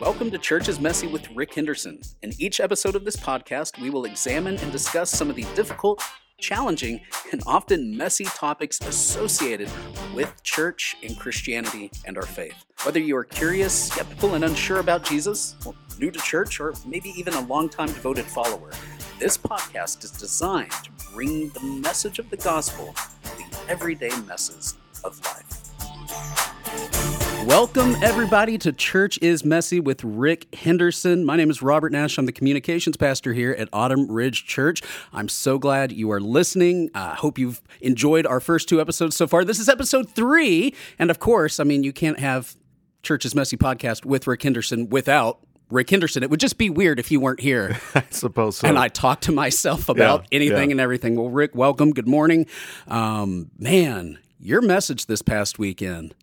Welcome to Church is Messy with Rick Henderson. In each episode of this podcast, we will examine and discuss some of the difficult, challenging, and often messy topics associated with church and Christianity and our faith. Whether you are curious, skeptical, and unsure about Jesus, new to church, or maybe even a longtime devoted follower, this podcast is designed to bring the message of the gospel to the everyday messes of life. Welcome, everybody, to Church is Messy with Rick Henderson. My name is Robert Nash. I'm the communications pastor here at Autumn Ridge Church. I'm so glad you are listening. I uh, hope you've enjoyed our first two episodes so far. This is episode three. And of course, I mean, you can't have Church is Messy podcast with Rick Henderson without Rick Henderson. It would just be weird if you weren't here. I suppose so. And I talk to myself about yeah, anything yeah. and everything. Well, Rick, welcome. Good morning. Um, man, your message this past weekend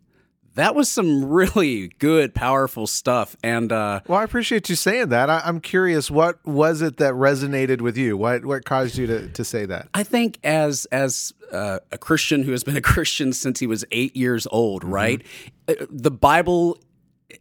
that was some really good, powerful stuff. And uh, well, I appreciate you saying that. I, am curious, what was it that resonated with you? What what caused you to, to say that? I think as as uh, a Christian who has been a Christian since he was eight years old, mm-hmm. right? Uh, the Bible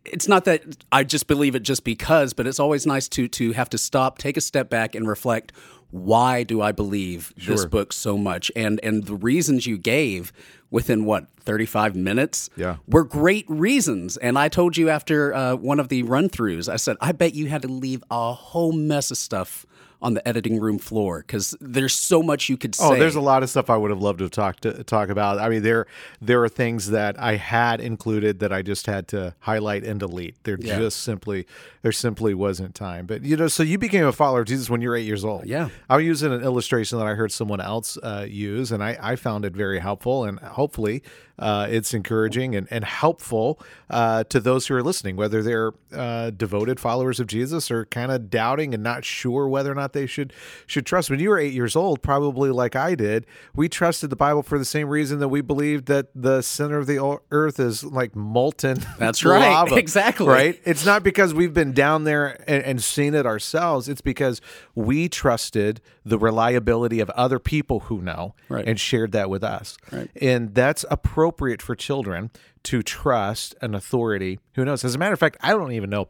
it's not that I just believe it just because, but it's always nice to to have to stop, take a step back, and reflect. Why do I believe sure. this book so much? And and the reasons you gave within what 35 minutes yeah. were great reasons and i told you after uh, one of the run throughs i said i bet you had to leave a whole mess of stuff on the editing room floor because there's so much you could oh, say. Oh, there's a lot of stuff I would have loved to talk to talk about. I mean, there there are things that I had included that I just had to highlight and delete. There yeah. just simply there simply wasn't time. But you know, so you became a follower of Jesus when you were eight years old. Yeah, I was using an illustration that I heard someone else uh, use, and I, I found it very helpful, and hopefully uh, it's encouraging and, and helpful uh, to those who are listening, whether they're uh, devoted followers of Jesus or kind of doubting and not sure whether or not they should should trust. When you were eight years old, probably like I did, we trusted the Bible for the same reason that we believed that the center of the earth is like molten. That's right, lava, exactly. Right. It's not because we've been down there and, and seen it ourselves. It's because we trusted the reliability of other people who know right. and shared that with us. Right. And that's appropriate for children to trust an authority who knows. As a matter of fact, I don't even know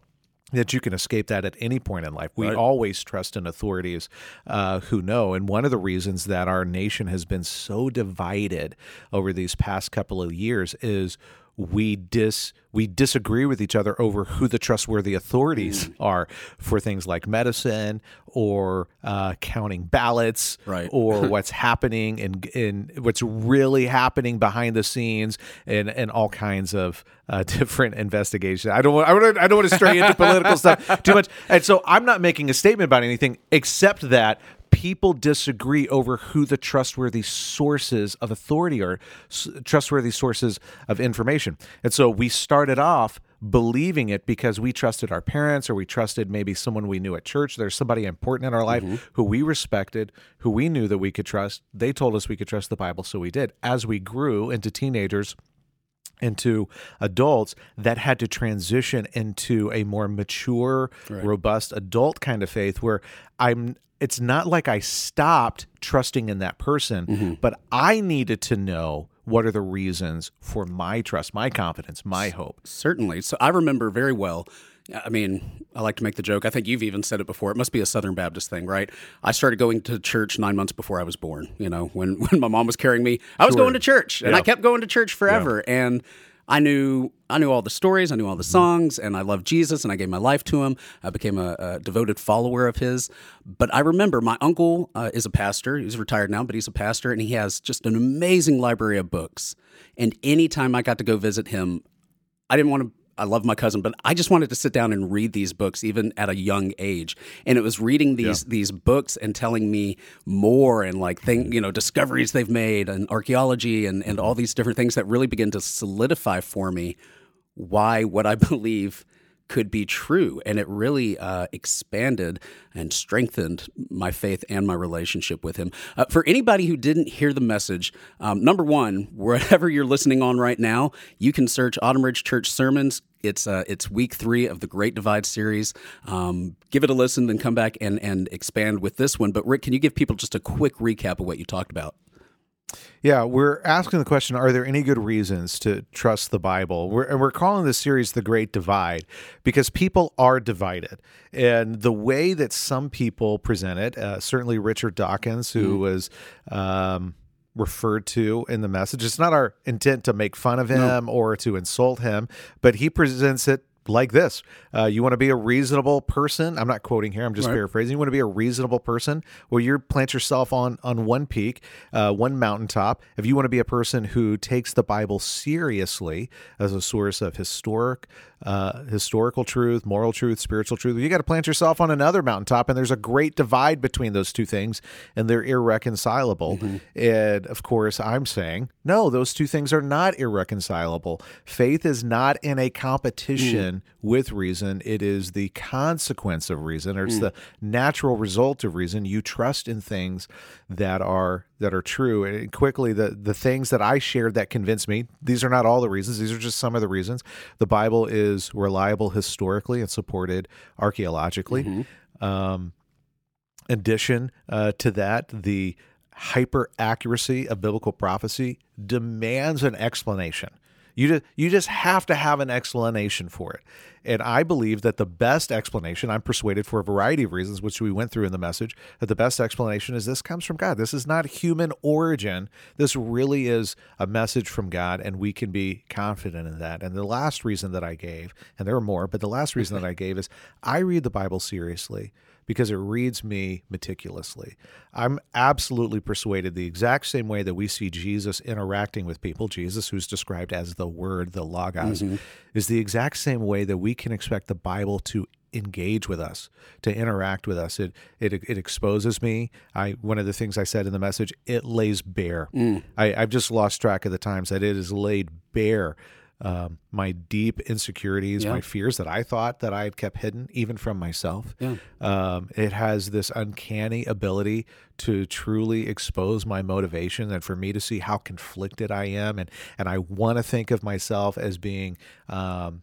that you can escape that at any point in life. We right. always trust in authorities uh, who know. And one of the reasons that our nation has been so divided over these past couple of years is we dis we disagree with each other over who the trustworthy authorities mm. are for things like medicine or uh, counting ballots right. or what's happening and in, in what's really happening behind the scenes and and all kinds of uh, different investigations. I don't want I don't I don't want to stray into political stuff too much. And so I'm not making a statement about anything except that people disagree over who the trustworthy sources of authority are, trustworthy sources of information. And so we started off believing it because we trusted our parents or we trusted maybe someone we knew at church. There's somebody important in our life mm-hmm. who we respected, who we knew that we could trust. They told us we could trust the Bible, so we did. As we grew into teenagers, into adults that had to transition into a more mature, right. robust adult kind of faith where I'm it's not like I stopped trusting in that person, mm-hmm. but I needed to know what are the reasons for my trust, my confidence, my hope. Certainly. So I remember very well. I mean, I like to make the joke. I think you've even said it before. It must be a Southern Baptist thing, right? I started going to church nine months before I was born. You know, when when my mom was carrying me, I was sure. going to church, and yeah. I kept going to church forever. Yeah. And I knew I knew all the stories, I knew all the mm-hmm. songs, and I loved Jesus, and I gave my life to him. I became a, a devoted follower of his. But I remember my uncle uh, is a pastor. He's retired now, but he's a pastor, and he has just an amazing library of books. And anytime I got to go visit him, I didn't want to I love my cousin, but I just wanted to sit down and read these books even at a young age. And it was reading these yeah. these books and telling me more and like thing, you know, discoveries they've made and archaeology and, and mm-hmm. all these different things that really begin to solidify for me why what I believe could be true. And it really uh, expanded and strengthened my faith and my relationship with Him. Uh, for anybody who didn't hear the message, um, number one, wherever you're listening on right now, you can search Autumn Ridge Church Sermons. It's uh, it's week three of the Great Divide series. Um, give it a listen, then come back and and expand with this one. But Rick, can you give people just a quick recap of what you talked about? Yeah, we're asking the question Are there any good reasons to trust the Bible? We're, and we're calling this series The Great Divide because people are divided. And the way that some people present it, uh, certainly Richard Dawkins, who was. Um, referred to in the message. It's not our intent to make fun of him or to insult him, but he presents it like this. Uh, you want to be a reasonable person. I'm not quoting here. I'm just paraphrasing. You want to be a reasonable person. Well, you plant yourself on on one peak, uh, one mountaintop. If you want to be a person who takes the Bible seriously as a source of historic, uh, historical truth, moral truth, spiritual truth, you got to plant yourself on another mountaintop. And there's a great divide between those two things, and they're irreconcilable. Mm-hmm. And of course, I'm saying no. Those two things are not irreconcilable. Faith is not in a competition mm. with reason. It is the consequence of reason, or it's mm. the natural result of reason. You trust in things that are that are true. And quickly, the the things that I shared that convinced me. These are not all the reasons. These are just some of the reasons. The Bible is reliable historically and supported archaeologically. Um, addition uh, to that, the hyper accuracy of biblical prophecy demands an explanation. You just, you just have to have an explanation for it. And I believe that the best explanation, I'm persuaded for a variety of reasons, which we went through in the message, that the best explanation is this comes from God. This is not human origin. This really is a message from God, and we can be confident in that. And the last reason that I gave, and there are more, but the last reason that I gave is I read the Bible seriously because it reads me meticulously. I'm absolutely persuaded the exact same way that we see Jesus interacting with people, Jesus, who's described as the Word, the Logos, mm-hmm. is the exact same way that we can expect the Bible to engage with us to interact with us. It it it exposes me. I one of the things i said in the message it lays bare. Mm. I, i've just lost track of the times that it is laid bare um, my deep insecurities, Yeah. my fears that I thought that I had kept hidden, even from myself. Yeah. Um, it has this uncanny ability to truly expose my motivation and for me to see how conflicted I am. And, and I want to think of myself as being um,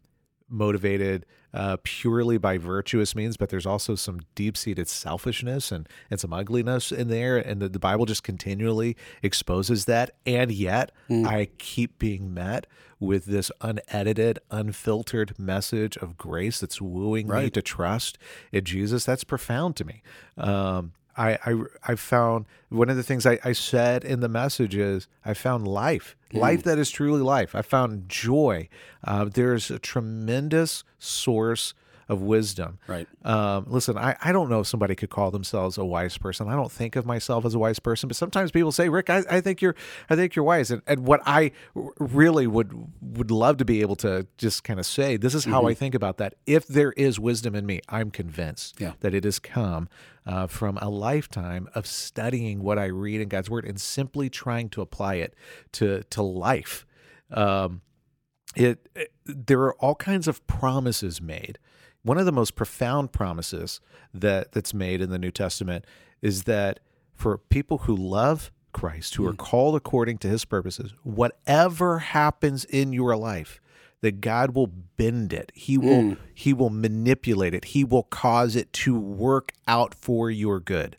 motivated uh, purely by virtuous means, but there's also some deep seated selfishness and, and some ugliness in there. And the, the Bible just continually exposes that. And yet I keep being met with this unedited, unfiltered message of grace that's wooing me to trust in Jesus. That's profound to me. Um, I, I I found one of the things I, I said in the message is I found life, life that is truly life. I found joy. Uh, there's a tremendous source of wisdom. Right. Um, listen, I, I don't know if somebody could call themselves a wise person. I don't think of myself as a wise person, but sometimes people say, Rick, I, I think you're I think you're wise. And, and what I really would would love to be able to just kind of say, this is how I think about that. If there is wisdom in me, I'm convinced Yeah. that it has come uh, from a lifetime of studying what I read in God's Word and simply trying to apply it to to life. Um, it, it there are all kinds of promises made. One of the most profound promises that that's made in the New Testament is that for people who love Christ, who are mm-hmm. called according to his purposes, whatever happens in your life, that God will bend it. He will mm. he will manipulate it. He will cause it to work out for your good.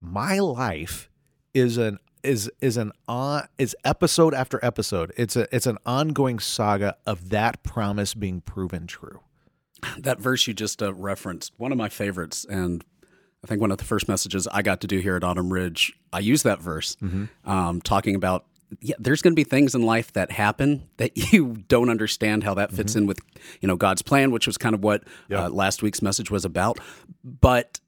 My life is an is is an on is episode after episode. It's a it's an ongoing saga of that promise being proven true. That verse you just uh, referenced, one of my favorites, and I think one of the first messages I got to do here at Autumn Ridge, I used that verse, um, talking about yeah, there's going to be things in life that happen that you don't understand how that fits in with you know God's plan, which was kind of what uh, last week's message was about. But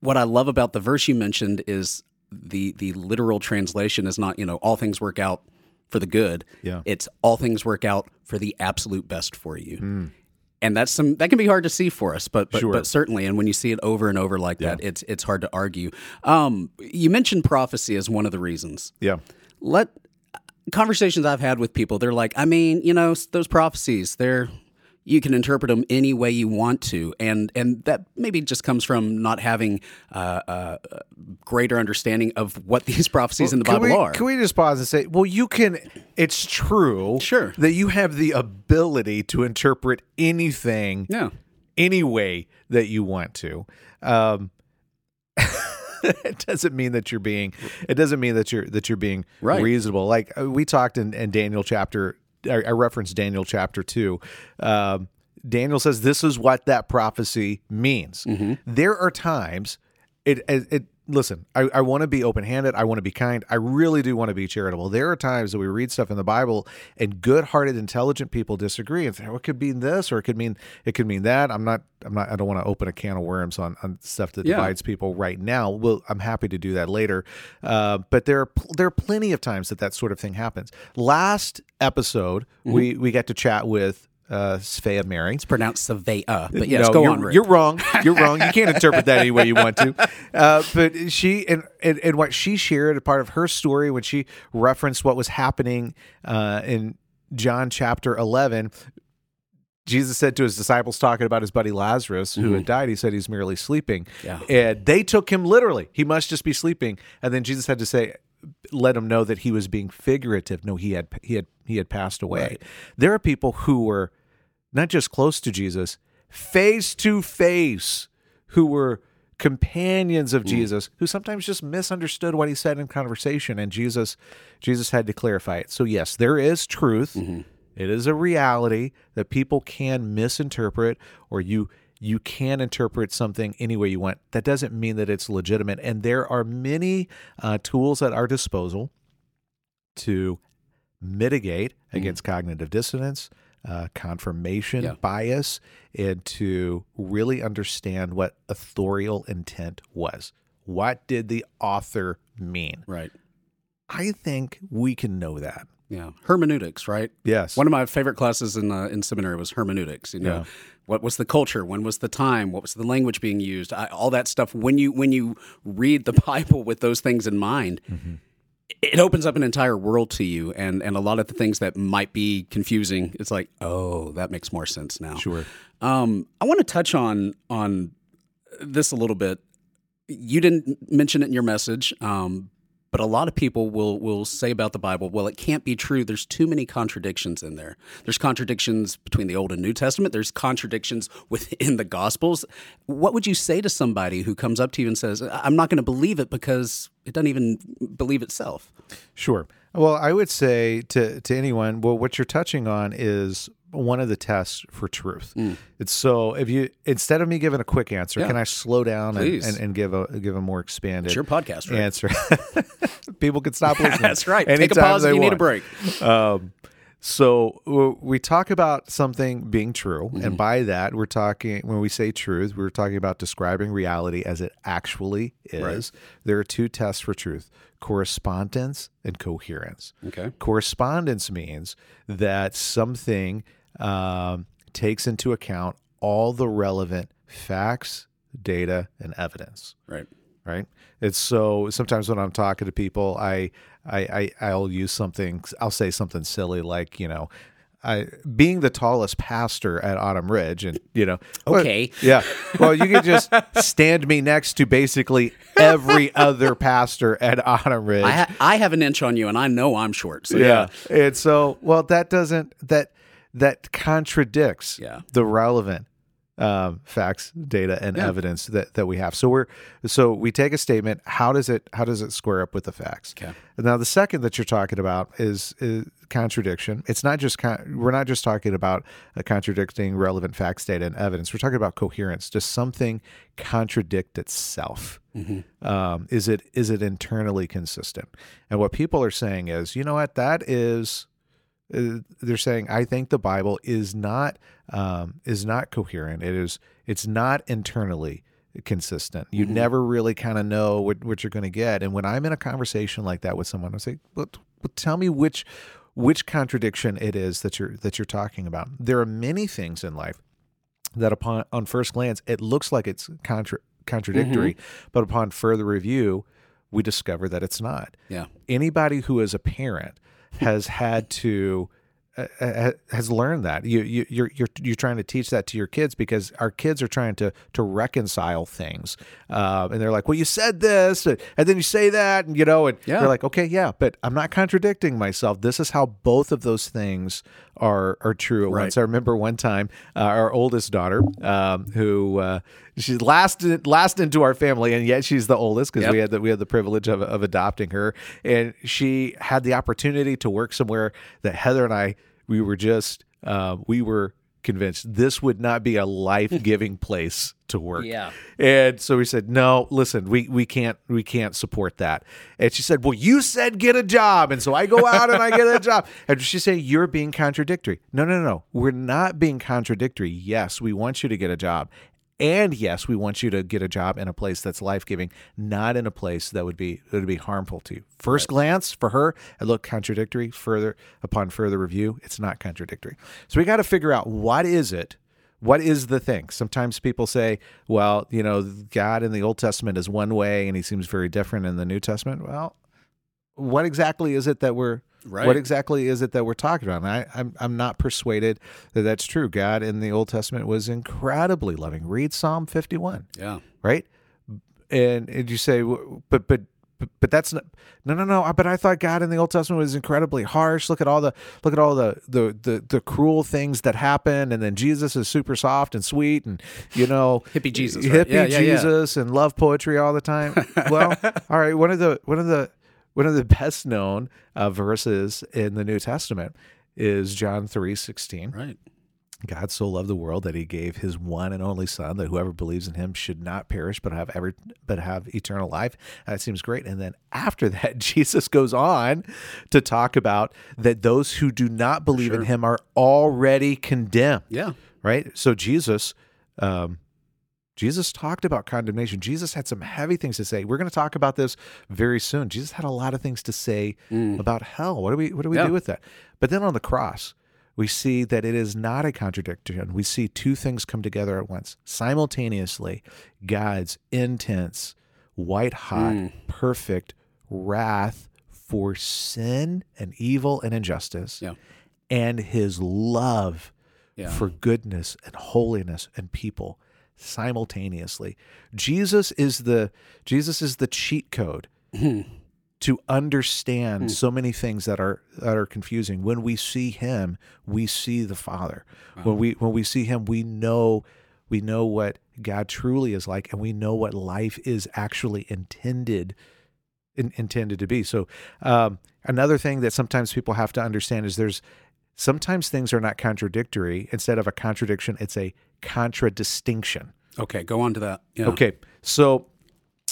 what I love about the verse you mentioned is the the literal translation is not you know all things work out for the good. Yeah. it's all things work out for the absolute best for you and that's some that can be hard to see for us but but, Sure. but certainly and when you see it over and over like that it's it's hard to argue um you mentioned prophecy as one of the reasons Yeah. let conversations i've had with people they're like i mean you know those prophecies they're you can interpret them any way you want to and and that maybe just comes from not having uh, uh, greater understanding of what these prophecies in the bible we, are Can we just pause and say, well, you can. It's true, Sure. that you have the ability to interpret anything, yeah any way that you want to. Um, it doesn't mean that you're being it doesn't mean that you're that you're being Right. reasonable like uh, we talked in, in daniel chapter I, referenced daniel chapter 2 um, daniel says this is what that prophecy means. There are times it it, it listen i, I want to be open-handed. I want to be kind. I really do want to be charitable. There are times that we read stuff in the bible and good-hearted intelligent people disagree and say well, it could mean this or it could mean it could mean that. I'm not i'm not i don't want to open a can of worms on, on stuff that Yeah. divides people right now. Well i'm happy to do that later. Uh, but there are pl- there are plenty of times that that sort of thing happens. Last episode we we got to chat with uh Svea Mary It's pronounced Svea, but yes, no, go you're, on. Rick. You're wrong. You're wrong. You can't interpret that any way you want to. Uh, but she and, and and what she shared, a part of her story when she referenced what was happening uh, in John chapter 11. Jesus said to his disciples, talking about his buddy Lazarus, who had died, he said he's merely sleeping. Yeah. And they took him literally. He must just be sleeping. And then Jesus had to say, let him know that he was being figurative. No, he had he had he had passed away. There are people who were not just close to Jesus, face to face, who were companions of mm. Jesus, who sometimes just misunderstood what he said in conversation, and Jesus, Jesus had to clarify it. So yes, there is truth. Mm-hmm. It is a reality that people can misinterpret, or you you can interpret something any way you want. That doesn't mean that it's legitimate, and there are many uh, tools at our disposal to mitigate mm-hmm. against cognitive dissonance, uh, confirmation Yeah. bias, and to really understand what authorial intent was. What did the author mean? right. I think we can know that. Yeah. Hermeneutics, right? Yes. One of my favorite classes in uh, in seminary was hermeneutics. You know, Yeah. what was the culture? When was the time? What was the language being used? I, all that stuff. When you when you read the Bible with those things in mind, Mm-hmm. It opens up an entire world to you, and and a lot of the things that might be confusing. It's like, oh, that makes more sense now. Sure. Um, I want to touch on on this a little bit. You didn't mention it in your message, um, but a lot of people will will say about the Bible, well, it can't be true. There's too many contradictions in there. There's contradictions between the Old and New Testament. There's contradictions within the Gospels. What would you say to somebody who comes up to you and says, "I'm not going to believe it because it doesn't even believe itself"? Sure. Well, I would say to to anyone, well, what you're touching on is one of the tests for truth. It's so if you instead of me giving a quick answer, Mm. Yeah. can I slow down and, and, and give a give a more expanded It's your podcast, right? answer? People can stop listening. That's right. Take a pause if you need a break. Um, so we talk about something being true, Mm-hmm. and by that we're talking when we say truth, we're talking about describing reality as it actually is. There are two tests for truth: correspondence and coherence. Okay. Correspondence means that something um, takes into account all the relevant facts, data, and evidence Right. right it's so sometimes when i'm talking to people i i, I i'll use something i'll say something silly like you know I, being the tallest pastor at Autumn Ridge, and you know, well, Okay. yeah. Well, you could just stand me next to basically every other pastor at Autumn Ridge. I, ha- I have an inch on you, and I know I'm short. So yeah. And so, well, that doesn't that that contradicts Yeah. the relevant um, facts, data, and Yeah. evidence that, that we have. So we're so we take a statement. How does it how does it square up with the facts? Okay. Now, the second that you're talking about is, is contradiction. It's not just con- we're not just talking about uh, contradicting relevant facts, data, and evidence. We're talking about coherence. Does something contradict itself? Um, is it is it internally consistent? And what people are saying is, you know what, that is Uh, they're saying I think the Bible is not um, is not coherent. It is it's not internally consistent. You mm-hmm. never really kind of know what, what you're going to get. And when I'm in a conversation like that with someone, I say, "But, t- well, tell me which which contradiction it is that you're that you're talking about. There are many things in life that upon on first glance it looks like it's contra- contradictory, mm-hmm. but upon further review, we discover that it's not Yeah. anybody who is a parent has had to uh, uh, has learned that you, you you're you're you're trying to teach that to your kids because our kids are trying to to reconcile things uh, and they're like well you said this and then you say that and you know and Yeah. they're like okay yeah but I'm not contradicting myself this is how both of those things are are true at Right. once I remember one time uh, our oldest daughter um, who uh, she's last last into our family, and yet she's the oldest because Yep. we had the we had the privilege of of adopting her, and she had the opportunity to work somewhere that Heather and I we were just uh, we were convinced this would not be a life giving place to work. Yeah. And so we said, no, listen, we we can't we can't support that. And she said, well, you said get a job, and so I go out and I get a job. And she said, you're being contradictory. No, no, no, we're not being contradictory. Yes, we want you to get a job. And yes, we want you to get a job in a place that's life giving, not in a place that would be that would be harmful to you. First glance for her, it looked contradictory. Further upon further review, it's not contradictory. So we got to figure out what is it what is the thing? Sometimes people say, well, you know, God in the Old Testament is one way and he seems very different in the New Testament. Well, what exactly is it that we're Right. what exactly is it that we're talking about? And I, I'm I'm not persuaded that that's true. God in the Old Testament was incredibly loving. Read Psalm 51 Yeah. right? And and you say, but but but, but that's not, no no no. But I thought God in the Old Testament was incredibly harsh. Look at all the look at all the the the, the cruel things that happen, and then Jesus is super soft and sweet, and you know Hippie Jesus, hippie right? Yeah, yeah, yeah. Jesus, and love poetry all the time. well, all right. One of the one of the one of the best known uh, verses in the New Testament is John three sixteen. Right. God so loved the world that he gave his one and only son that whoever believes in him should not perish but have ever but have eternal life. That seems great. And then after that Jesus goes on to talk about that those who do not believe in him are already condemned. Yeah. Right? So Jesus um Jesus talked about condemnation. Jesus had some heavy things to say. We're going to talk about this very soon. Jesus had a lot of things to say about hell. What do we what do we Mm. Yeah. do with that? But then on the cross, we see that it is not a contradiction. We see two things come together at once. Simultaneously, God's intense, white hot, Mm. perfect wrath for sin and evil and injustice, Yeah. and his love Yeah. for goodness and holiness and people simultaneously. Jesus is the Jesus is the cheat code hmm. to understand hmm. so many things that are that are confusing. When we see him, we see the Father. When uh-huh. we when we see him, we know we know what God truly is like and we know what life is actually intended in, intended to be. So um, another thing that sometimes people have to understand is there's sometimes things are not contradictory. Instead of a contradiction, it's a contradistinction. Okay. Go on to that. Yeah. Okay, so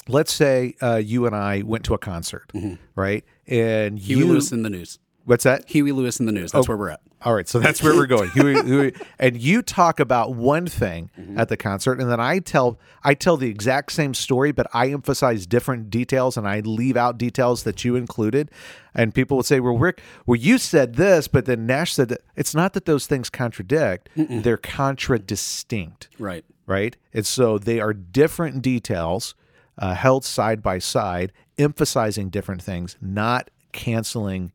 let's say uh, you and I went to a concert, right? And Huey you, Lewis in the news. What's that? Huey Lewis and the News. That's where we're at. All right, so that's where we're going. Huey- Huey- and you talk about one thing at the concert, and then I tell I tell the exact same story, but I emphasize different details, and I leave out details that you included. And people would say, "Well, Rick, well, you said this, but then Nash said that." It's not that those things contradict; they're contradistinct Right. right? And so they are different details uh, held side by side, emphasizing different things, not canceling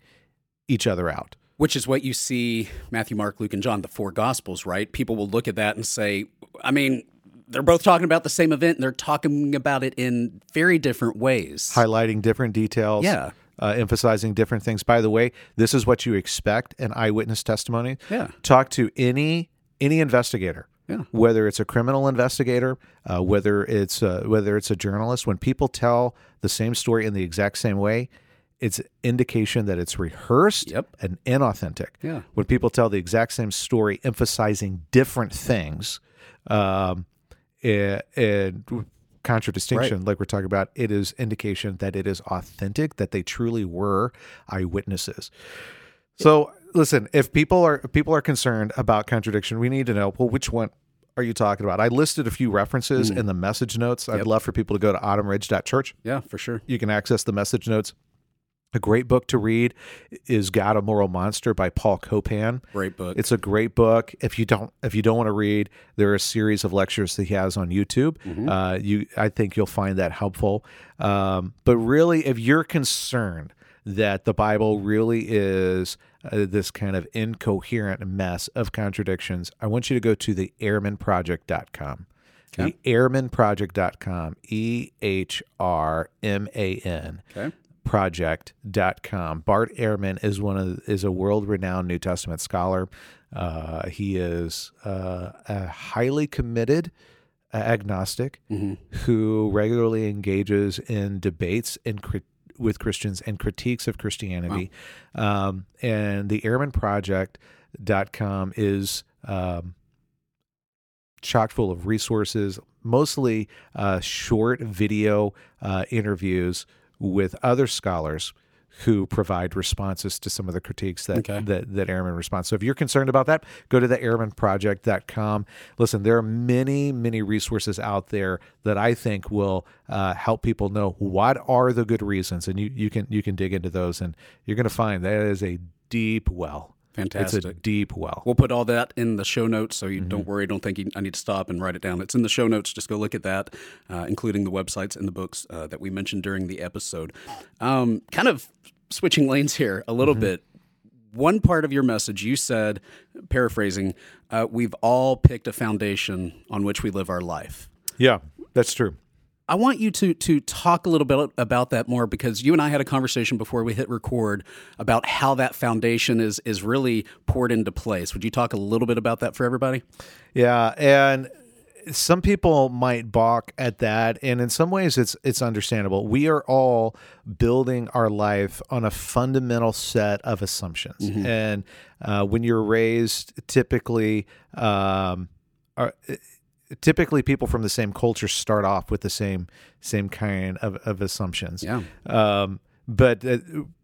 each other out. Which is what you see Matthew, Mark, Luke, and John, the four gospels, right? People will look at that and say, I mean, they're both talking about the same event and they're talking about it in very different ways. Highlighting different details. Yeah. Uh, emphasizing different things. By the way, this is what you expect in eyewitness testimony. Yeah. Talk to any any investigator. Yeah. Whether it's a criminal investigator, uh, whether it's uh, whether it's a journalist, when people tell the same story in the exact same way, it's indication that it's rehearsed Yep. and inauthentic. Yeah. When people tell the exact same story, emphasizing different things, um, and, and contradistinction, like we're talking about, it is indication that it is authentic, that they truly were eyewitnesses. So listen, if people are if people are concerned about contradiction, we need to know well which one are you talking about? I listed a few references in the message notes. I'd love for people to go to autumnridge.church. Yeah, for sure. You can access the message notes. A great book to read is God a Moral Monster by Paul Copan. Great book. It's a great book. If you don't if you don't want to read, there are a series of lectures that he has on YouTube. Uh, you I think you'll find that helpful. Um, but really, if you're concerned that the Bible really is uh, this kind of incoherent mess of contradictions, I want you to go to the ehrmanproject.com. Okay. The ehrmanproject.com, E H R M A N okay. project.com. Bart Ehrman is one of is a world-renowned New Testament scholar. Uh, he is uh, a highly committed agnostic hmm who regularly engages in debates and crit- with Christians and critiques of Christianity. Um, and the Ehrman ehrmanproject.com is um, chock full of resources, mostly uh, short video uh, interviews with other scholars who provide responses to some of the critiques that Okay. that, that Ehrman responds. So if you're concerned about that, go to the ehrmanproject.com. Listen, there are many, many resources out there that I think will uh, help people know what are the good reasons, and you you can you can dig into those, and you're going to find that is a deep well. Fantastic. It's a deep well. We'll put all that in the show notes, so Mm-hmm. you don't worry. Don't think you, I need to stop and write it down. It's in the show notes. Just go look at that, uh, including the websites and the books uh, that we mentioned during the episode. Um, kind of switching lanes here a Mm-hmm. little bit. One part of your message, you said, paraphrasing, uh, we've all picked a foundation on which we live our life. Yeah, that's true. I want you to to talk a little bit about that more because you and I had a conversation before we hit record about how that foundation is is really poured into place. Would you talk a little bit about that for everybody? Yeah, and some people might balk at that, and in some ways, it's it's understandable. We are all building our life on a fundamental set of assumptions, and uh, when you're raised, typically, um, are, typically people from the same culture start off with the same same kind of, of assumptions. Yeah. Um, but uh,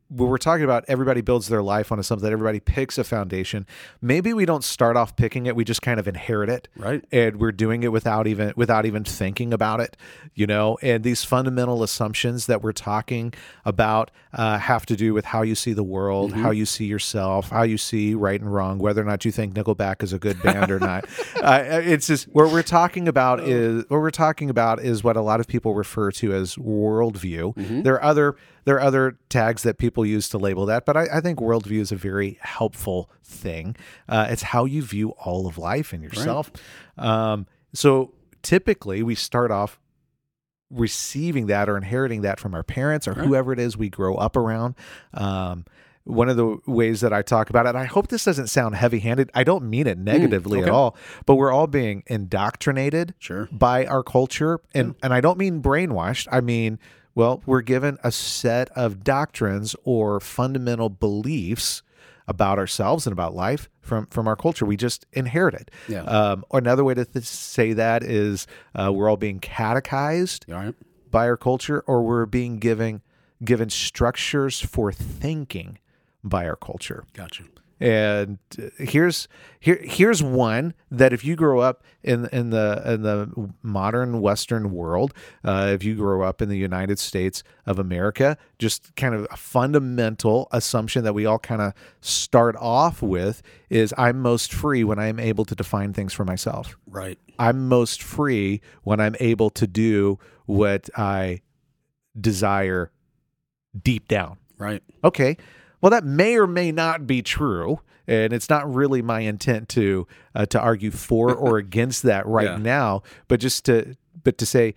when we're talking about everybody builds their life on a something that everybody picks a foundation, maybe we don't start off picking it. We just kind of inherit it, Right. And we're doing it without even without even thinking about it, you know. And these fundamental assumptions that we're talking about uh, have to do with how you see the world, how you see yourself, how you see right and wrong, whether or not you think Nickelback is a good band or not. Uh, it's just what we're talking about is what we're talking about is what a lot of people refer to as worldview. There are other there are other tags that people use to label that, but I, I think worldview is a very helpful thing. Uh, it's how you view all of life and yourself. Um, so typically, we start off receiving that or inheriting that from our parents or whoever it is we grow up around. Um, one of the ways that I talk about it, and I hope this doesn't sound heavy handed. I don't mean it negatively at okay. all, but we're all being indoctrinated Sure. by our culture. And, and I don't mean brainwashed. I mean, well, we're given a set of doctrines or fundamental beliefs about ourselves and about life from, from our culture. We just inherit it. Yeah. Um, another way to th- say that is uh, we're all being catechized right? by our culture, or we're being given given structures for thinking by our culture. Gotcha. And uh, here's here here's one that if you grow up in in the in the modern Western world, uh, if you grow up in the United States of America, just kind of a fundamental assumption that we all kind of start off with is I'm most free when I'm able to define things for myself. Right. I'm most free when I'm able to do what I desire deep down. Right. Okay. Well, that may or may not be true, and it's not really my intent to uh, to argue for or against that right Yeah. now. But just to but to say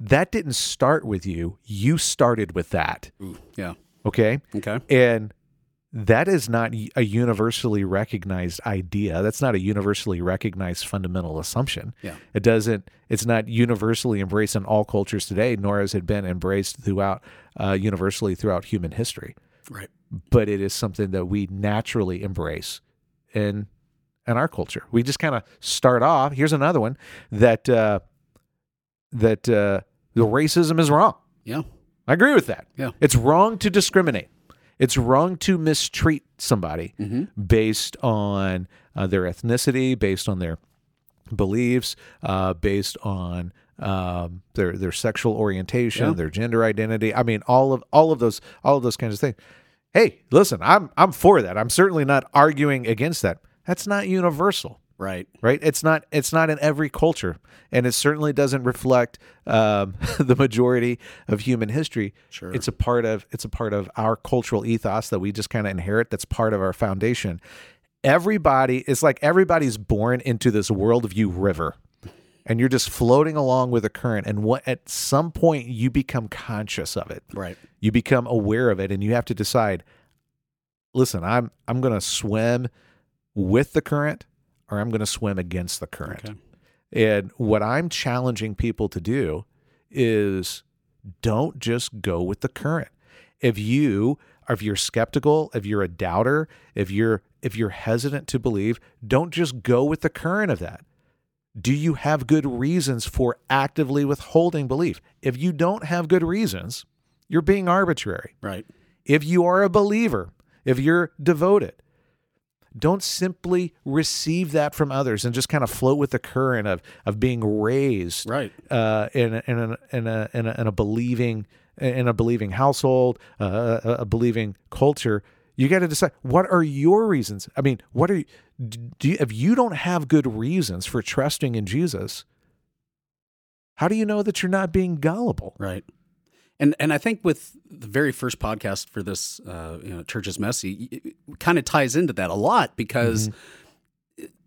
that didn't start with you. You started with that. Ooh, yeah. Okay. Okay. And that is not a universally recognized idea. That's not a universally recognized fundamental assumption. Yeah. It doesn't, it's not universally embraced in all cultures today, nor has it been embraced throughout, uh, universally throughout human history. Right. But it is something that we naturally embrace in, in our culture. We just kind of start off. Here's another one that, uh, that, uh, the racism is wrong. Yeah. I agree with that. Yeah. It's wrong to discriminate. It's wrong to mistreat somebody Mm-hmm. based on uh, their ethnicity, based on their beliefs, uh, based on um, their their sexual orientation, Yeah. their gender identity. I mean, all of all of those all of those kinds of things. Hey, listen, I'm I'm for that. I'm certainly not arguing against that. That's not universal Right. right it's not it's not in every culture and it certainly doesn't reflect um, the majority of human history Sure. it's a part of it's a part of our cultural ethos that we just kind of inherit that's part of our foundation everybody it's like everybody's born into this worldview river and you're just floating along with the current and what at some point you become conscious of it Right. you become aware of it and you have to decide listen i'm i'm going to swim with the current or i'm going to swim against the current Okay. And what I'm challenging people to do is don't just go with the current. If you if you're skeptical, if you're a doubter, if you're if you're hesitant to believe, don't just go with the current of that. Do you have good reasons for actively withholding belief? If you don't have good reasons, you're being arbitrary. Right. If you are a believer, if you're devoted, don't simply receive that from others and just kind of float with the current of of being raised Right. uh, in a, in a, in a in a in a believing in a believing household, uh, a, a believing culture. You got to decide what are your reasons. I mean, what are you, do you, if you don't have good reasons for trusting in Jesus? How do you know that you're not being gullible? Right. And and I think with the very first podcast for this, uh, you know, church is messy, kind of ties into that a lot because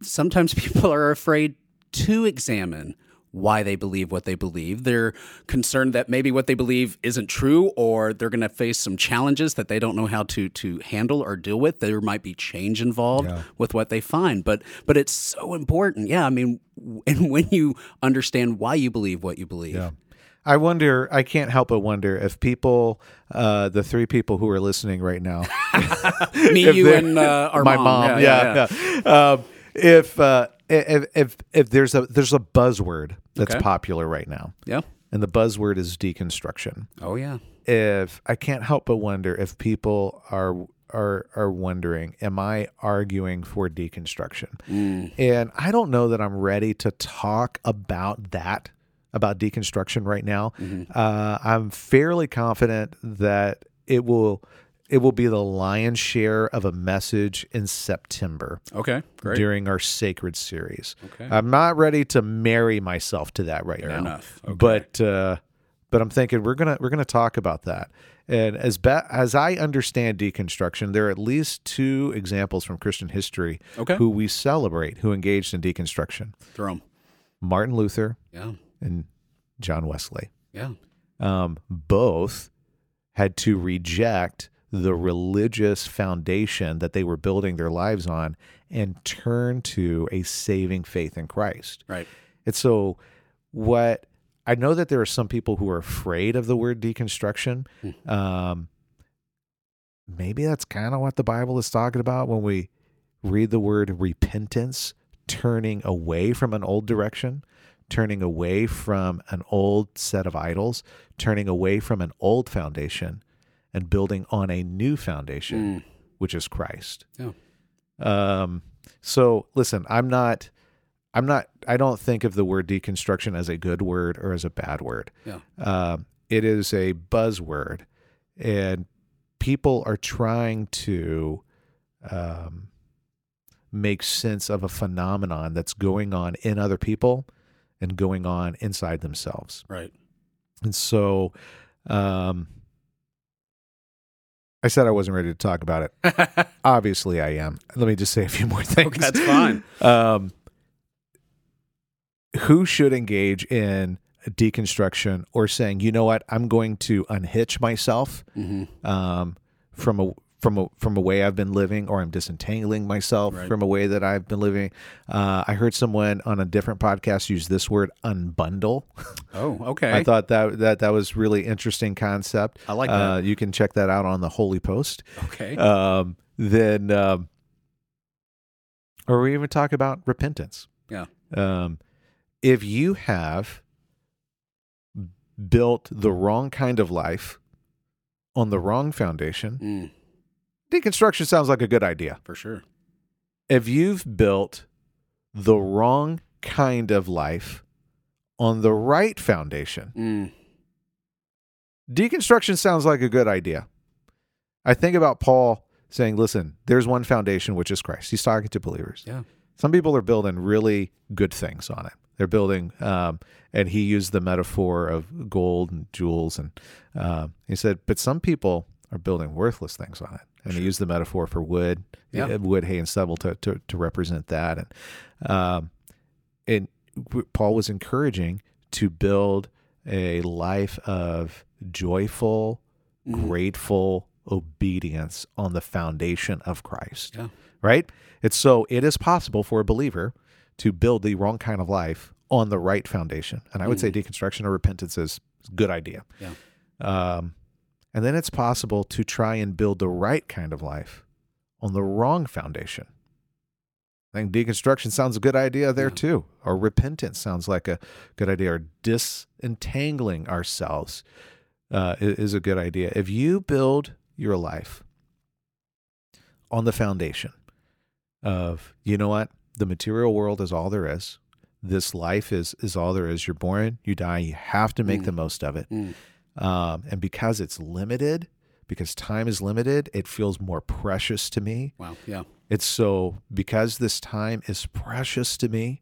sometimes people are afraid to examine why they believe what they believe. They're concerned that maybe what they believe isn't true, or they're going to face some challenges that they don't know how to to handle or deal with. There might be change involved Yeah. with what they find, but but it's so important. Yeah, I mean, and when you understand why you believe what you believe, I wonder. I can't help but wonder if people, uh, the three people who are listening right now, me, you, and uh, our my mom. mom, yeah, yeah. Um, if uh, if if if there's a there's a buzzword that's Okay. popular right now, Yeah. and the buzzword is deconstruction. Oh yeah. If I can't help but wonder if people are are are wondering, am I arguing for deconstruction? And I don't know that I'm ready to talk about that about deconstruction right now. Uh, I'm fairly confident that it will it will be the lion's share of a message in September Okay. Great. during our sacred series. Okay. I'm not ready to marry myself to that right Fair now. enough. Okay. But uh, but I'm thinking we're gonna we're gonna talk about that. And as ba- as I understand deconstruction, there are at least two examples from Christian history Okay. who we celebrate who engaged in deconstruction: Throw 'em. Martin Luther Yeah. and John Wesley. Yeah. Um, both had to reject the religious foundation that they were building their lives on and turn to a saving faith in Christ. Right. And so, what I know that there are some people who are afraid of the word deconstruction. Um, maybe that's kind of what the Bible is talking about when we read the word repentance, turning away from an old direction, turning away from an old set of idols, turning away from an old foundation, and building on a new foundation, which is Christ. Yeah. Um, so listen, I'm not, I'm not, I don't think of the word deconstruction as a good word or as a bad word. Yeah. Um, it is a buzzword, and people are trying to um, make sense of a phenomenon that's going on in other people and going on inside themselves. Right. And so, um, I said I wasn't ready to talk about it. Obviously, I am. Let me just say a few more things. That's fine. Um, who should engage in deconstruction or saying, you know what, I'm going to unhitch myself hmm um, from a from a from a way I've been living, or I'm disentangling myself Right. from a way that I've been living. Uh, I heard someone on a different podcast use this word unbundle. Oh, okay. I thought that that that was really interesting concept. I like Uh, you can check that out on the Holy Post. okay. Um, then, um, or we even talk about repentance. Yeah. Um, if you have built the wrong kind of life on the wrong foundation, Mm, deconstruction sounds like a good idea. for sure. If you've built the wrong kind of life on the right foundation, Mm, deconstruction sounds like a good idea. I think about Paul saying, listen, there's one foundation, which is Christ. He's talking to believers. yeah. Some people are building really good things on it. They're building, um, and he used the metaphor of gold and jewels. And um, he said, but some people are building worthless things on it. And he used the metaphor for wood, Yeah. uh, wood, hay, and stubble to, to, to represent that. And, um, and Paul was encouraging to build a life of joyful, Mhm. grateful obedience on the foundation of Christ. Yeah. Right? It's so it is possible for a believer to build the wrong kind of life on the right foundation. And I would say deconstruction or repentance is a good idea. Yeah. Um, and then it's possible to try and build the right kind of life on the wrong foundation. I think deconstruction sounds a good idea there Yeah. too. Or repentance sounds like a good idea. Or disentangling ourselves uh, is a good idea. If you build your life on the foundation of, you know what, the material world is all there is. This life is is all there is. You're born, you die. You have to make Mm. the most of it. Mm. Um, and because it's limited, because time is limited, it feels more precious to me. Wow. Yeah. It's so because this time is precious to me,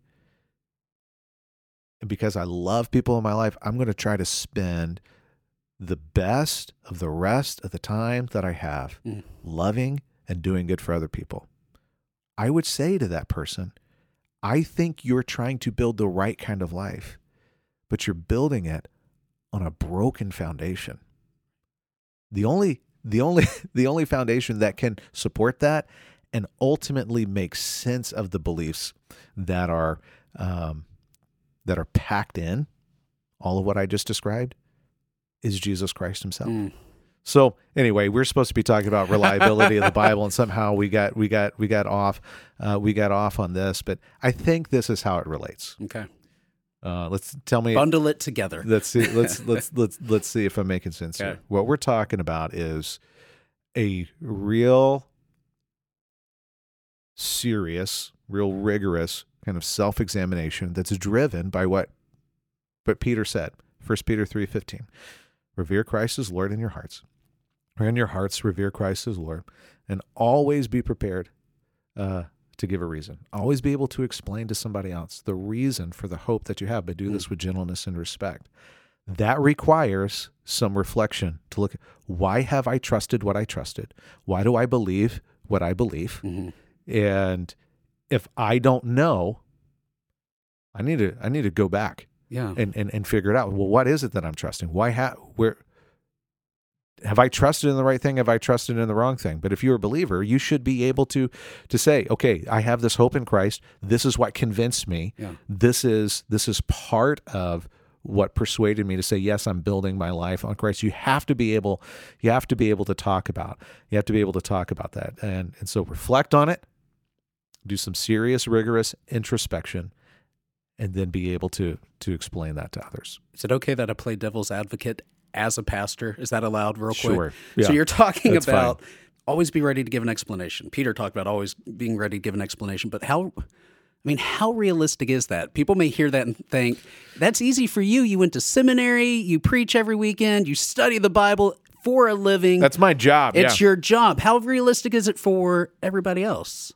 and because I love people in my life, I'm going to try to spend the best of the rest of the time that I have Mm. loving and doing good for other people. I would say to that person, I think you're trying to build the right kind of life, but you're building it on a broken foundation. The only the only the only foundation that can support that and ultimately make sense of the beliefs that are um, that are packed in all of what I just described is Jesus Christ Himself. Mm. So anyway, we're supposed to be talking about reliability of the Bible, and somehow we got we got we got off uh, we got off on this. But I think this is how it relates. Okay. Uh, let's tell me. Bundle it together. Let's see. Let's let's let's let's see if I'm making sense here. What we're talking about is a real serious, real rigorous kind of self-examination that's driven by what what Peter said. 1 Peter 3:15. Revere Christ as Lord in your hearts. Or in your hearts revere Christ as Lord and always be prepared uh, to give a reason. Always be able to explain to somebody else the reason for the hope that you have, but do this with gentleness and respect. That requires some reflection to look at why have I trusted what I trusted? Why do I believe what I believe? Mhm. And if I don't know, I need to I need to go back Yeah. and, and, and figure it out. Well, what is it that I'm trusting? Why ha- where have I trusted in the right thing? Have I trusted in the wrong thing? But if you're a believer, you should be able to to say, okay, I have this hope in Christ. This is what convinced me. Yeah. This is this is part of what persuaded me to say yes i'm building my life on christ you have to be able you have to be able to talk about you have to be able to talk about that and and so reflect on it do some serious rigorous introspection and then be able to to explain that to others Is it okay that I play devil's advocate as a pastor? Is that allowed real quick? Sure. So you're talking That's about always be ready to give an explanation. Peter talked about always being ready to give an explanation, but how I mean, how realistic is that? People may hear that and think, that's easy for you. You went to seminary, you preach every weekend, you study the Bible for a living. that's my job it's your job. How realistic is it for everybody else?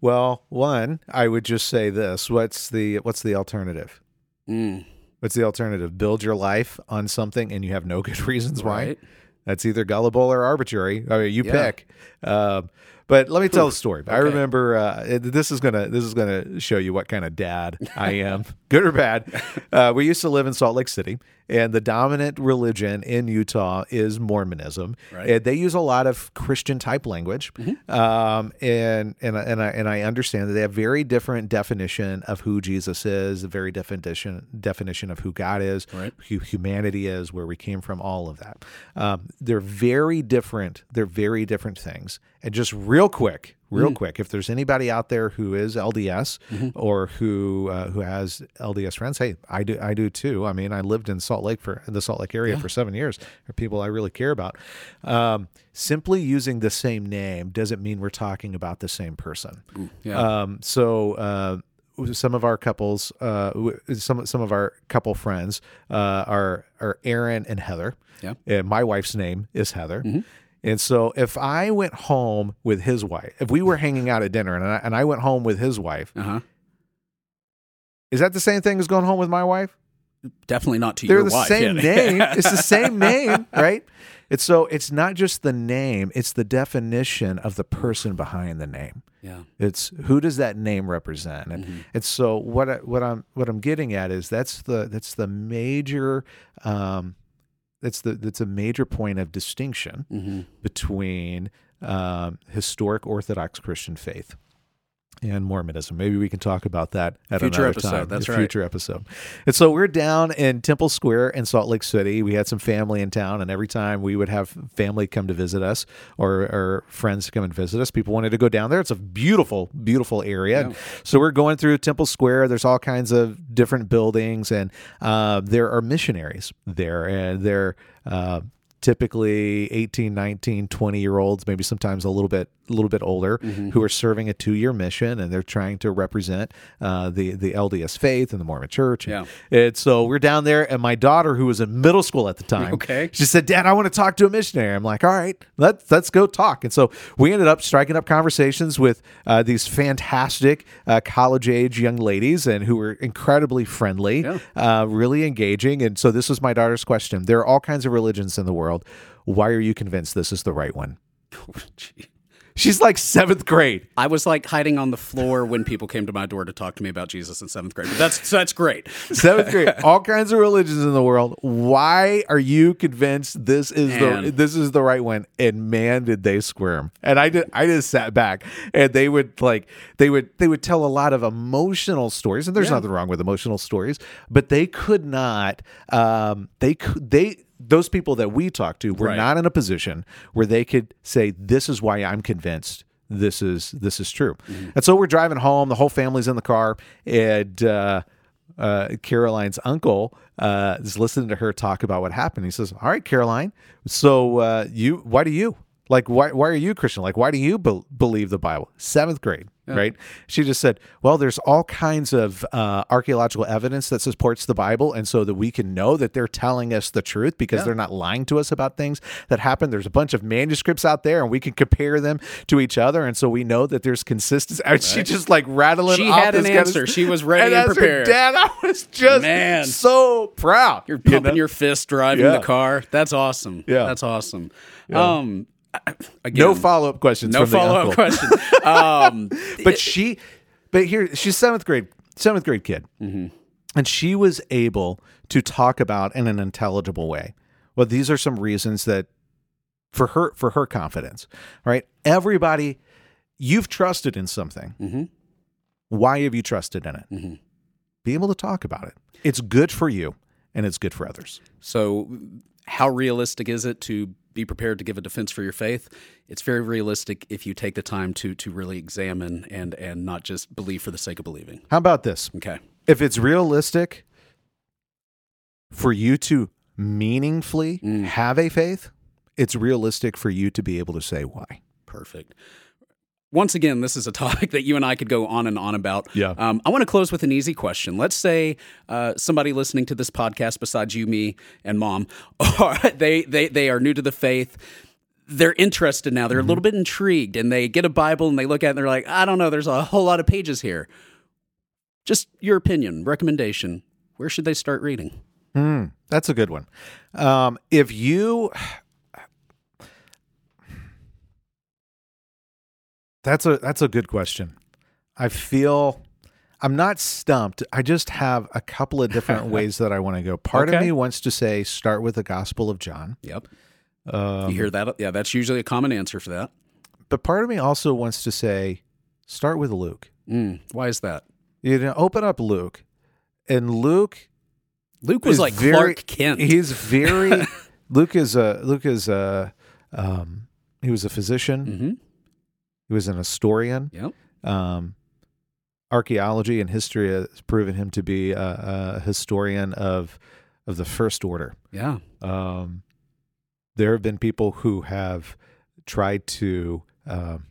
well one i would just say this what's the what's the alternative Mm, what's the alternative build your life on something and you have no good reasons why right. That's either gullible or arbitrary. I mean, you Yeah. pick. Um, but let me tell the story. I remember uh, this is gonna this is gonna show you what kind of dad I am, good or bad. Uh, we used to live in Salt Lake City, and the dominant religion in Utah is Mormonism. Right. And they use a lot of Christian type language, um, and and I- and I and I understand that they have very different definition of who Jesus is, a very different definition definition of who God is, Right. who humanity is, where we came from, all of that. Um, they're very different. They're very different things. And just real quick, real quick, if there's anybody out there who is LDS or who uh, who has LDS friends, hey, I do I do too. I mean, I lived in Salt Lake for the Salt Lake area for seven years. They're people I really care about. Um, simply using the same name doesn't mean we're talking about the same person. Yeah. Um, so uh, some of our couples, uh, some some of our couple friends uh, are are Aaron and Heather. Yeah. And my wife's name is Heather. And so if I went home with his wife, if we were hanging out at dinner and I, and I went home with his wife, Uh huh. is that the same thing as going home with my wife? Definitely not to your wife. They're your the wife. same yeah. name. It's the same name, right? It's so it's not just the name; it's the definition of the person behind the name. yeah. It's who does that name represent, and Mm-hmm. and so what I, what I'm what I'm getting at is that's the that's the major um, that's the that's a major point of distinction Mm-hmm. between um, historic Orthodox Christian faith and Mormonism. Maybe we can talk about that at Future another episode, time. that's a right. Future episode. And so we're down in Temple Square in Salt Lake City. We had some family in town, and every time we would have family come to visit us or, or friends come and visit us, people wanted to go down there. It's a beautiful, beautiful area. So we're going through Temple Square. There's all kinds of different buildings, and uh, there are missionaries there, and they're uh, typically 18 19 20 year olds maybe sometimes a little bit a little bit older who are serving a two-year mission and they're trying to represent uh, the the LDS faith and the Mormon Church. Yeah. And so we're down there, and my daughter, who was in middle school at the time, Okay. she said, "Dad, I want to talk to a missionary." I'm like, "All right, let's let's go talk." And so we ended up striking up conversations with uh, these fantastic uh, college age young ladies, and who were incredibly friendly, Yeah. uh, really engaging. And so this was my daughter's question: There are all kinds of religions in the world. Why are you convinced this is the right one? Gee. She's like seventh grade. I was like hiding on the floor when people came to my door to talk to me about Jesus in seventh grade. But that's that's great. Seventh grade, all kinds of religions in the world. Why are you convinced this is the this is the right one? And man, did they squirm! And I did. I just sat back, and they would like they would they would tell a lot of emotional stories, and there's Yeah. nothing wrong with emotional stories, but they could not. Um, they could they. Those people that we talked to were Right. not in a position where they could say, "This is why I'm convinced this is this is true." And so we're driving home. The whole family's in the car, and uh, uh, Caroline's uncle uh, is listening to her talk about what happened. He says, "All right, Caroline, so uh, you, why do you like why why are you Christian? Like why do you be- believe the Bible?" Seventh grade, right? She just said, "Well, there's all kinds of uh, archaeological evidence that supports the Bible, and so that we can know that they're telling us the truth because they're not lying to us about things that happened. There's a bunch of manuscripts out there, and we can compare them to each other, and so we know that there's consistency." And She just like rattling. She off had an of answer. st- She was ready and her prepared. Dad, I was just Man. so proud. You're you pumping know? your fist driving Yeah. the car. That's awesome. Yeah. That's awesome. Um again, no follow up questions. no follow up question. Um But she, but here she's seventh grade, seventh grade kid, Mm-hmm. and she was able to talk about in an intelligible way. Well, these are some reasons that for her for her confidence, right? Everybody, you've trusted in something. Mhm. Why have you trusted in it? Mhm. Be able to talk about it. It's good for you, and it's good for others. So, how realistic is it to be prepared to give a defense for your faith? It's very realistic if you take the time to to really examine and and not just believe for the sake of believing. How about this? Okay. if it's realistic for you to meaningfully Mm. have a faith, it's realistic for you to be able to say why. Perfect. Once again, this is a topic that you and I could go on and on about. Yeah. Um, I want to close with an easy question. Let's say uh, somebody listening to this podcast, besides you, me, and mom, are, they, they, they are new to the faith. They're interested now. They're a little bit intrigued, and they get a Bible and they look at it and they're like, I don't know, there's a whole lot of pages here. Just your opinion, recommendation. Where should they start reading? Hmm, that's a good one. Um, if you, that's a that's a good question. I feel I'm not stumped. I just have a couple of different ways that I want to go. Part of me wants to say start with the Gospel of John, Yep. um, you hear that? Yeah, that's usually a common answer for that. but part of me also wants to say start with Luke. Mm, why is that? You know, open up Luke, and Luke Luke was like very- Clark Kent. He's very Luke is a Luke is a um, he was a physician. hmm He was an historian. Yep. Um, archaeology and history has proven him to be a, a historian of of the first order. Yeah. Um, there have been people who have tried to um,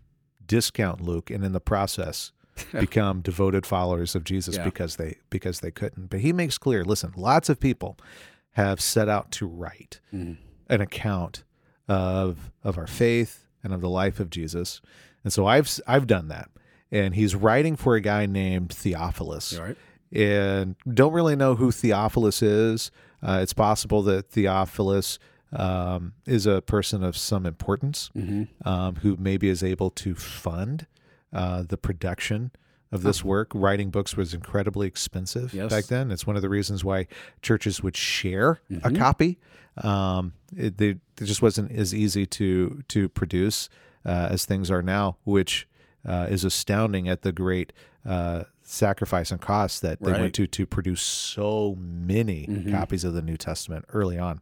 discount Luke, and in the process, become devoted followers of Jesus Yeah. because they because they couldn't. But he makes clear, listen, lots of people have set out to write Mhm. an account of of our faith and of the life of Jesus. And so I've I've done that. And he's writing for a guy named Theophilus You all right? and don't really know who Theophilus is. Uh, it's possible that Theophilus um, is a person of some importance Mm-hmm. um, who maybe is able to fund uh, the production of this work. Writing books was incredibly expensive Yes. back then. It's one of the reasons why churches would share a Mhm. copy. Um, it, they, it just wasn't as easy to to produce uh, as things are now, which uh, is astounding at the great uh, sacrifice and cost that they Right. went to to produce so many Mhm. copies of the New Testament early on.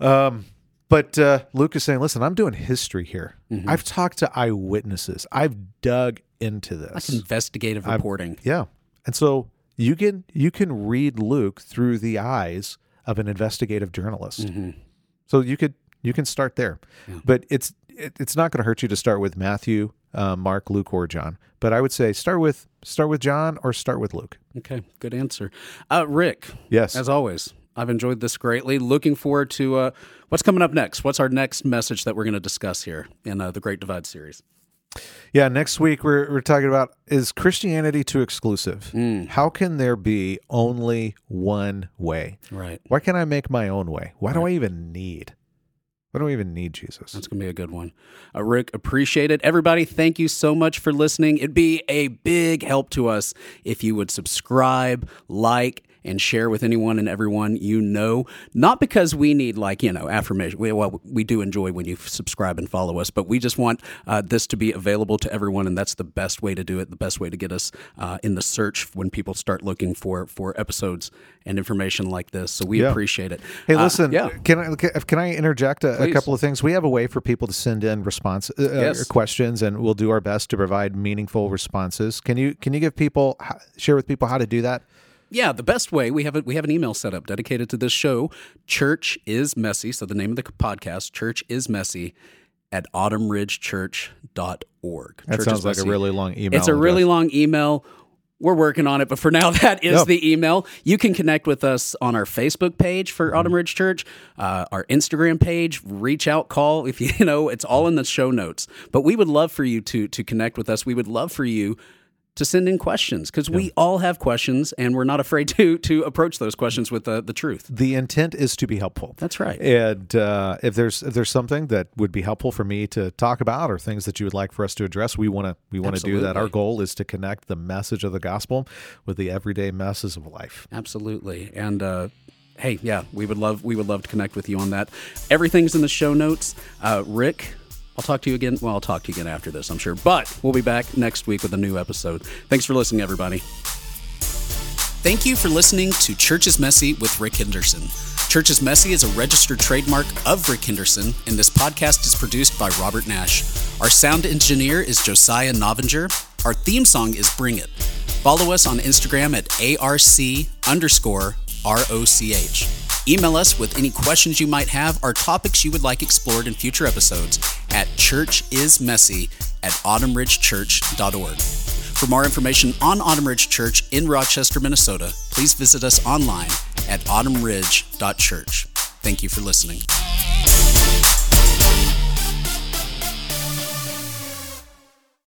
Um, but uh, Luke is saying, "Listen, I'm doing history here. Mhm. I've talked to eyewitnesses. I've dug into this. Like investigative reporting. Yeah. And so you can you can read Luke through the eyes of an investigative journalist. Mhm. So you could you can start there. Yeah. But it's it, it's not going to hurt you to start with Matthew, uh, Mark, Luke, or John. But I would say start with start with John or start with Luke. Okay, good answer. Uh, Rick, Yes. as always, I've enjoyed this greatly. Looking forward to uh, what's coming up next. What's our next message that we're going to discuss here in uh, the Great Divide series? yeah. Next week we're we're talking about is Christianity too exclusive? Mm, How can there be only one way? right. Why can't I make my own way? Why do I even need? Why do I even need Jesus? That's going to be a good one. Uh, Rick, appreciate it. Everybody, thank you so much for listening. It'd be a big help to us if you would subscribe, like, and share with anyone and everyone you know. Not because we need, like, you know, affirmation. We, well, we do enjoy when you subscribe and follow us, but we just want uh, this to be available to everyone, and that's the best way to do it, the best way to get us uh, in the search when people start looking for, for episodes and information like this. So we Yeah. appreciate it. Hey, Uh, listen. yeah. Can I can I interject a, a couple of things? We have a way for people to send in response uh, Yes. uh, questions, and we'll do our best to provide meaningful responses. Can you can you give people share with people how to do that? Yeah, the best way we have a, we have an email set up dedicated to this show. Church is messy. So the name of the podcast, Church is messy, at autumnridgechurch.org. That Church sounds like a really long email. It's a really address. long email. We're working on it, but for now, that is No. the email. You can connect with us on our Facebook page for Mm-hmm. Autumn Ridge Church, uh, our Instagram page. Reach out, call if you, you know. It's all in the show notes. But we would love for you to to connect with us. We would love for you to send in questions because we all have questions, and we're not afraid to to approach those questions with the the truth. The intent is to be helpful. That's right. And uh, if there's if there's something that would be helpful for me to talk about, or things that you would like for us to address, we want to we want to do that. Our goal is to connect the message of the gospel with the everyday messes of life. Absolutely. And uh, hey, yeah, we would love we would love to connect with you on that. Everything's in the show notes. Uh, Rick, I'll talk to you again. Well, I'll talk to you again after this, I'm sure. But we'll be back next week with a new episode. Thanks for listening, everybody. Thank you for listening to Church is Messy with Rick Henderson. Church is Messy is a registered trademark of Rick Henderson, and this podcast is produced by Robert Nash. Our sound engineer is Josiah Novinger. Our theme song is Bring It. Follow us on Instagram at ARC underscore ROCH. Email us with any questions you might have or topics you would like explored in future episodes at churchismessy at autumnridgechurch.org. For more information on Autumn Ridge Church in Rochester, Minnesota, please visit us online at autumnridge.church. Thank you for listening.